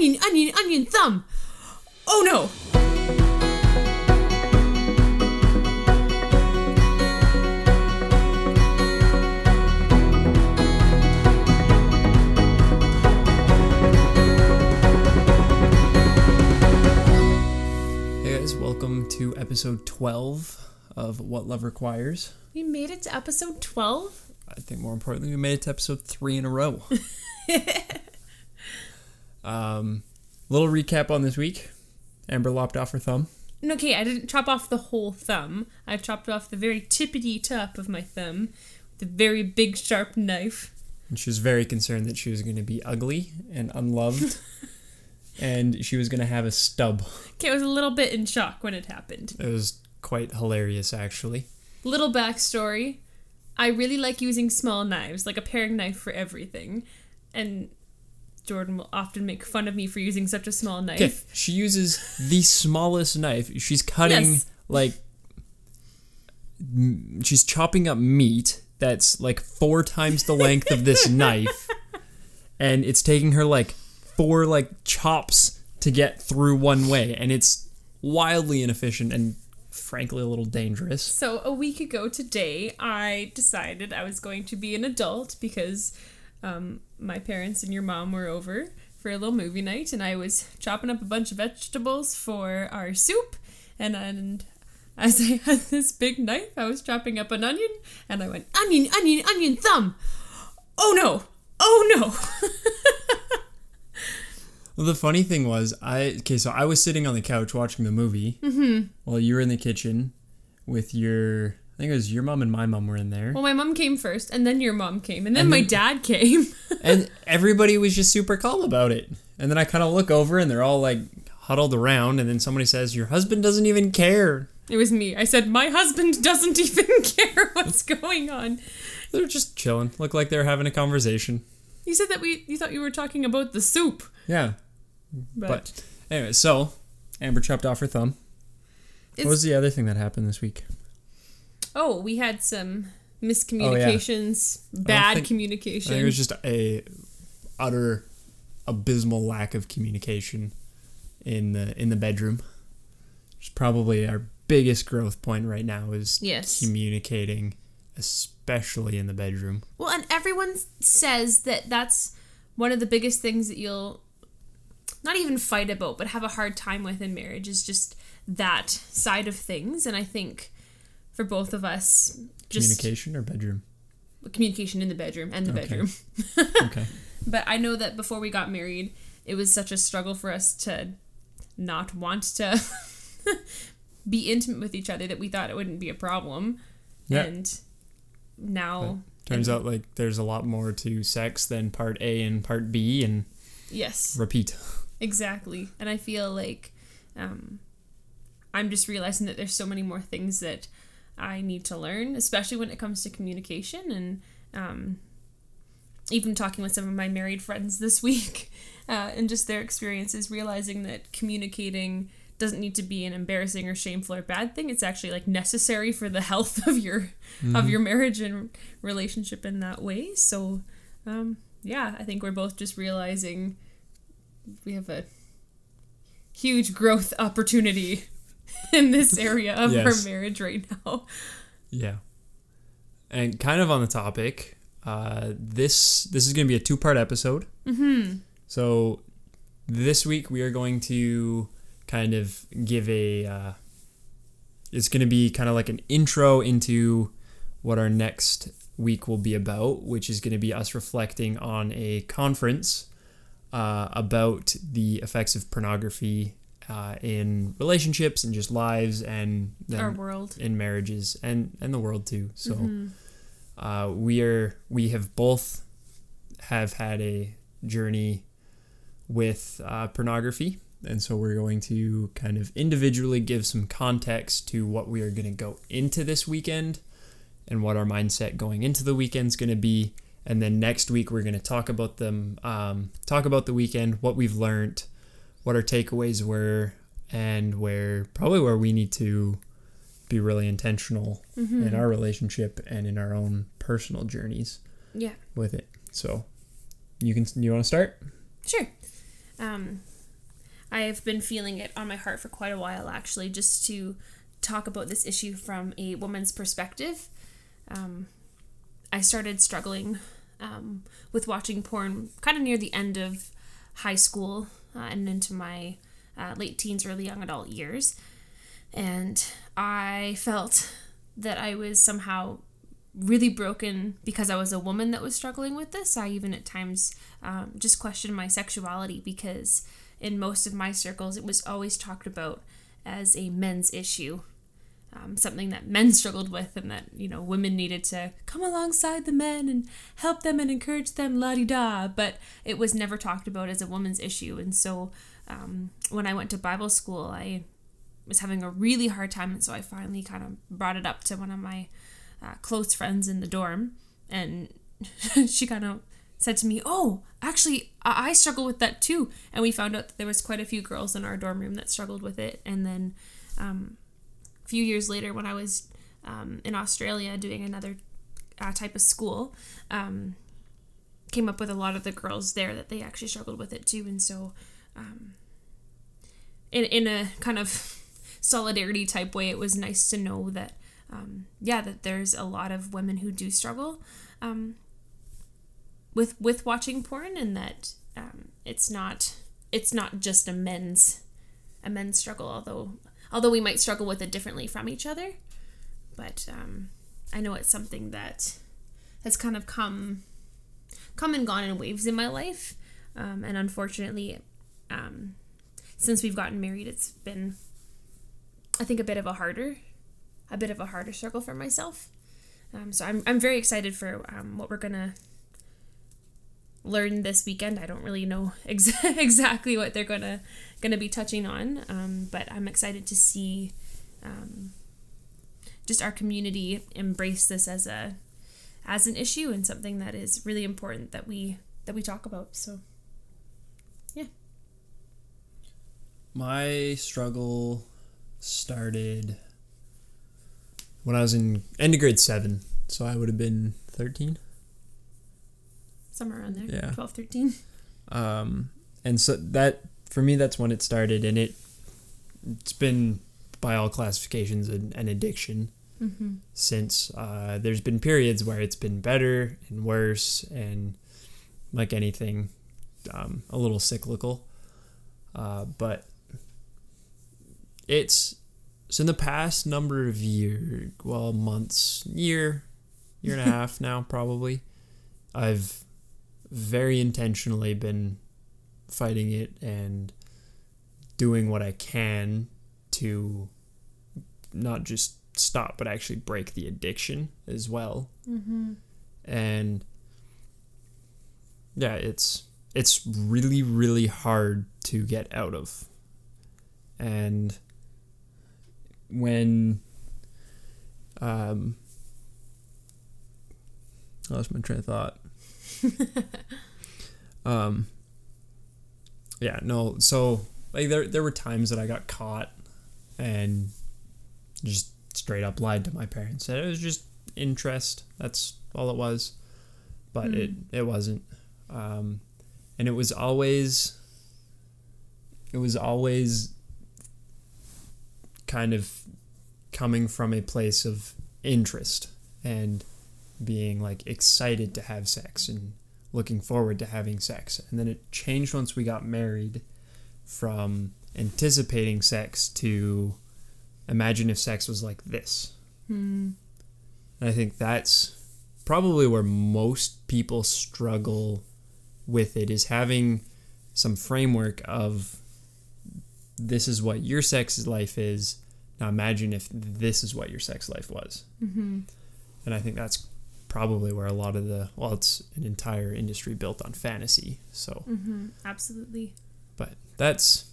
onion, onion, onion, thumb. Oh no! Hey guys, welcome to episode 12 of What Love Requires. We made it to episode 12. I think more importantly, we made it to episode three in a row. um, little recap on this week. Amber lopped off her thumb. Okay, I didn't chop off the whole thumb. I chopped off the very tippity top of my thumb with a very big sharp knife. And she was very concerned that she was going to be ugly and unloved. and she was going to have a stub. Okay, I was a little bit in shock when it happened. It was quite hilarious, actually. Little backstory I really like using small knives, like a paring knife for everything. And Jordan will often make fun of me for using such a small knife. Okay, she uses the smallest knife. She's cutting Yes. like m- she's chopping up meat that's like four times the length of this knife, and it's taking her like four like chops to get through one way, and it's wildly inefficient and frankly a little dangerous. So a week ago today, I decided I was going to be an adult because um, my parents and your mom were over for a little movie night, and I was chopping up a bunch of vegetables for our soup, and and as I had this big knife, I was chopping up an onion, and I went onion, onion, onion, thumb. Oh no! Oh no! Well, the funny thing was, I okay, so I was sitting on the couch watching the movie while you were in the kitchen with your. I think it was your mom and my mom were in there. well, my mom came first, and then your mom came, and then And my then- dad came. and everybody was just super calm about it. And then I kind of look over and they're all like huddled around, and then somebody says, "Your husband doesn't even care." it was me. I said my husband doesn't even care what's going on. They're just chilling. Look like they're having a conversation. You said that we you thought you were talking about the soup, Yeah. but, But anyway, so Amber chopped off her thumb. What was the other thing that happened this week? Oh, we had some oh, miscommunications, bad think- I communication. think it was just a utter abysmal lack of communication in the in the bedroom. It's probably our biggest growth point right now is Yes. communicating, especially in the bedroom. well, and everyone says that that's one of the biggest things that you'll not even fight about, but have a hard time with in marriage is just that side of things. And I think for both of us, just Communication or bedroom? communication in the bedroom and the Okay. bedroom. Okay. But I know that before we got married, it was such a struggle for us to not want to be intimate with each other that we thought it wouldn't be a problem. Yeah. And now, Turns out like there's a lot more to sex than part A and part B and yes, repeat. exactly. And I feel like um, I'm just realizing that there's so many more things that I need to learn, especially when it comes to communication and um, even talking with some of my married friends this week uh, and just their experiences, realizing that communicating doesn't need to be an embarrassing or shameful or bad thing. It's actually like necessary for the health of your of your marriage and relationship in that way. So, um, yeah, I think we're both just realizing we have a huge growth opportunity in this area of Yes. our marriage right now. Yeah. And kind of on the topic, uh, this this is going to be a two part episode. Mm-hmm. So this week we are going to kind of give a. Uh, it's going to be kind of like an intro into what our next week will be about, which is going to be us reflecting on a conference uh, about the effects of pornography uh, in relationships and just lives and Our world. in marriages and and the world too. So uh, we are we have both have had a journey with uh, pornography, and so we're going to kind of individually give some context to what we are going to go into this weekend and what our mindset going into the weekend is going to be. And then next week we're going to talk about them, um, talk about the weekend, what we've learned, what our takeaways were, and where probably where we need to be really intentional in our relationship and in our own personal journeys Yeah. with it. So you can you want to start? Sure. Um, I have been feeling it on my heart for quite a while, actually, just to talk about this issue from a woman's perspective. Um, I started struggling um, with watching porn kind of near the end of high school uh, and into my uh, late teens, early young adult years. And I felt that I was somehow really broken because I was a woman that was struggling with this. I even at times um, just questioned my sexuality because in most of my circles it was always talked about as a men's issue. Um, something that men struggled with, and that you know women needed to come alongside the men and help them and encourage them, la di da. But it was never talked about as a woman's issue, and so um, when I went to Bible school, I was having a really hard time, and so I finally kind of brought it up to one of my uh, close friends in the dorm, and she kind of said to me, "Oh, actually, I-, I struggle with that too." And we found out that there was quite a few girls in our dorm room that struggled with it. And then um, few years later, when I was um, in Australia doing another uh, type of school, um, came up with a lot of the girls there that they actually struggled with it too. And so, um, in in a kind of solidarity type way, it was nice to know that um, yeah, that there's a lot of women who do struggle um, with with watching porn, and that um, it's not it's not just a men's a men's struggle. Although although we might struggle with it differently from each other, but um, I know it's something that has kind of come come and gone in waves in my life, um, and unfortunately, um, since we've gotten married, it's been I think a bit of a harder a bit of a harder struggle for myself. Um, so I'm, I'm very excited for um, what we're gonna learn this weekend. I don't really know ex- exactly what they're gonna gonna be touching on, um, but I'm excited to see um, just our community embrace this as a as an issue and something that is really important that we that we talk about. So yeah. My struggle started when I was in end of grade seven. So I would have been 13. Somewhere around there. Yeah. 12, 13. Um, and so that, for me, that's when it started. And it, it's been, by all classifications, an, an addiction Mm-hmm. since uh, there's been periods where it's been better and worse. And like anything, um, a little cyclical. Uh, but it's so in the past number of year, well, months, year, year and a half now, probably, I've very intentionally been fighting it and doing what I can to not just stop, but actually break the addiction as well. Mm-hmm. And yeah, it's it's really really hard to get out of. And when um I lost my train of thought. um yeah, no, so like there there were times that I got caught and just straight up lied to my parents. Said it was just interest. That's all it was. But Hmm. it it wasn't. Um and it was always it was always kind of coming from a place of interest and being like excited to have sex and looking forward to having sex. And then it changed once we got married from anticipating sex to imagine if sex was like this. Hmm. And I think that's probably where most people struggle with it is having some framework of this is what your sex life is. Now imagine if this is what your sex life was. Mm-hmm. And I think that's probably where a lot of the well, it's an entire industry built on fantasy. So, Mm-hmm. Absolutely. but that's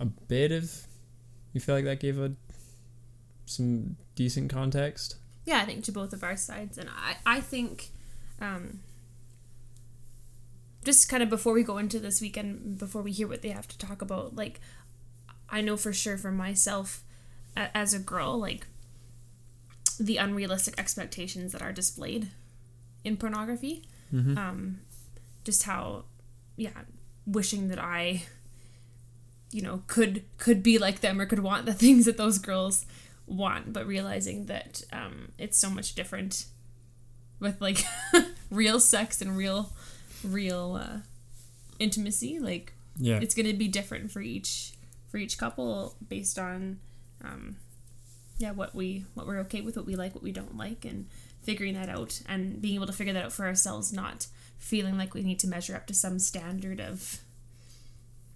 a bit of. You feel like that gave a some decent context. Yeah, I think to both of our sides, and I, I think, um, just kind of before we go into this weekend, before we hear what they have to talk about, like, I know for sure for myself, as a girl, like, the unrealistic expectations that are displayed in pornography, Mm-hmm. um, just how, yeah, wishing that I, you know, could could be like them or could want the things that those girls want, but realizing that um, it's so much different with like real sex and real real uh, intimacy. Like Yeah. it's gonna be different for each for each couple based on um, yeah what we what we're okay with, what we like, what we don't like, and figuring that out and being able to figure that out for ourselves, not feeling like we need to measure up to some standard of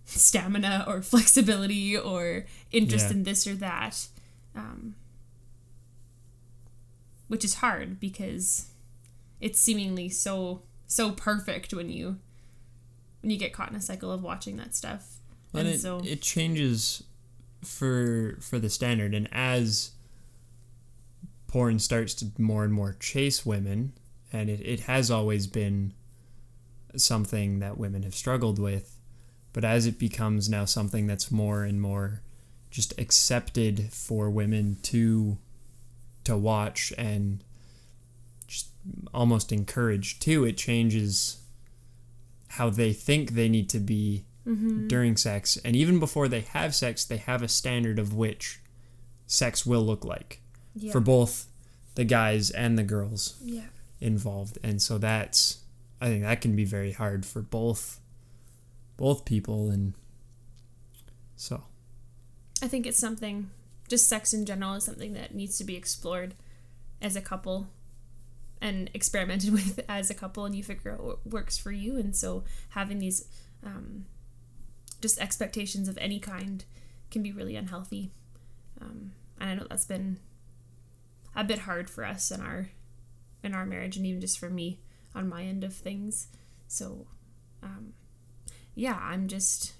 stamina or flexibility or interest Yeah. in this or that. Um, which is hard because it's seemingly so so perfect when you when you get caught in a cycle of watching that stuff. and And it, so it changes for for the standard. And as porn starts to more and more chase women and it, it has always been something that women have struggled with but as it becomes now something that's more and more just accepted for women to to watch and just almost encouraged too it changes how they think they need to be Mm-hmm. during sex and even before they have sex they have a standard of which sex will look like yeah. for both the guys and the girls yeah. involved and so that's i think that can be very hard for both both people and so I think it's something just sex in general is something that needs to be explored as a couple and experimented with as a couple and you figure out what works for you and so having these um, just expectations of any kind can be really unhealthy. Um, and i know that's been a bit hard for us in our in our marriage and even just for me on my end of things. So um, yeah i'm just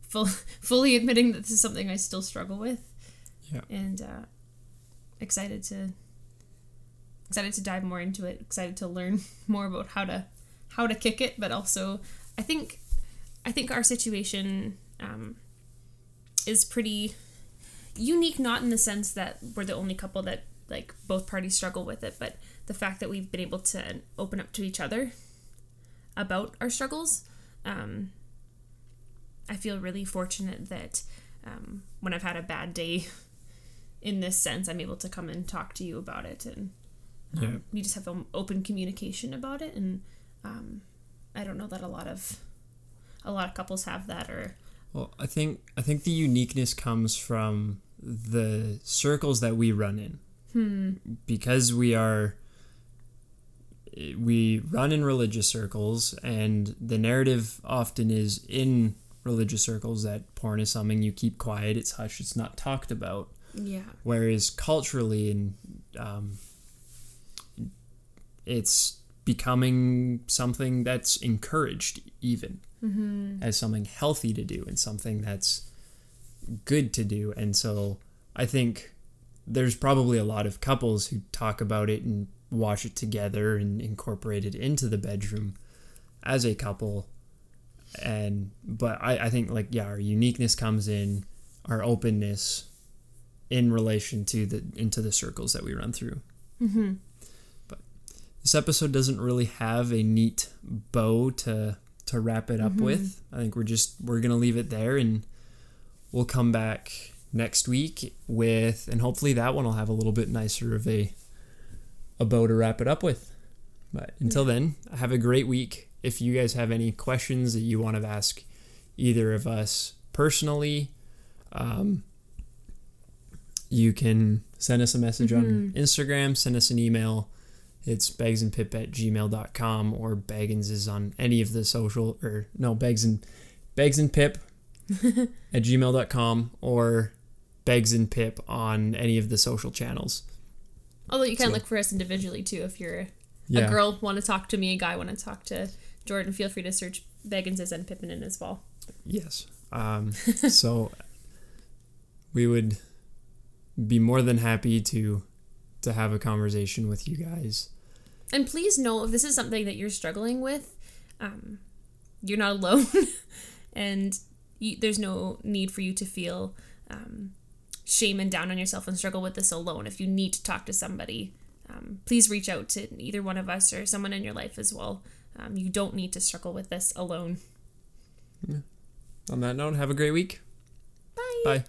full, fully admitting that this is something i still struggle with. Yeah. and uh, excited to excited to dive more into it excited to learn more about how to how to kick it but also i think i think our situation um, is pretty unique not in the sense that we're the only couple that like both parties struggle with it but the fact that we've been able to open up to each other about our struggles um, i feel really fortunate that um, when i've had a bad day in this sense i'm able to come and talk to you about it and um, Yeah. we just have open communication about it and um, i don't know that a lot of a lot of couples have that or well i think i think the uniqueness comes from the circles that we run in. Hmm. Because we are we run in religious circles and the narrative often is in religious circles that porn is something you keep quiet it's hush it's not talked about. Yeah. Whereas culturally and um, it's becoming something that's encouraged even mm-hmm. as something healthy to do and something that's good to do. And so I think there's probably a lot of couples who talk about it and watch it together and incorporate it into the bedroom as a couple. And but I, I think like yeah, our uniqueness comes in our openness in relation to the into the circles that we run through. Mm-hmm. This episode doesn't really have a neat bow to to wrap it up Mhm. with. I think we're just we're gonna leave it there, and we'll come back next week with, and hopefully that one will have a little bit nicer of a a bow to wrap it up with. But until then, have a great week. If you guys have any questions that you want to ask either of us personally, um, you can send us a message on Mhm. Instagram, send us an email. It's bagsandpip at gmail.com or Baggins is on any of the social or no bags and bags and pip at gmail.com or bags and pip on any of the social channels. although you can So- look for us individually too if you're Yeah. a girl want to talk to me a guy want to talk to jordan feel free to search Beggins as and pippin in as well Yes. Um, so we would be more than happy to to have a conversation with you guys. And please know if this is something that you're struggling with, um, you're not alone, and you, there's no need for you to feel um, shame and down on yourself and struggle with this alone. If you need to talk to somebody, um, please reach out to either one of us or someone in your life as well. Um, you don't need to struggle with this alone. On that note, have a great week. Bye. Bye.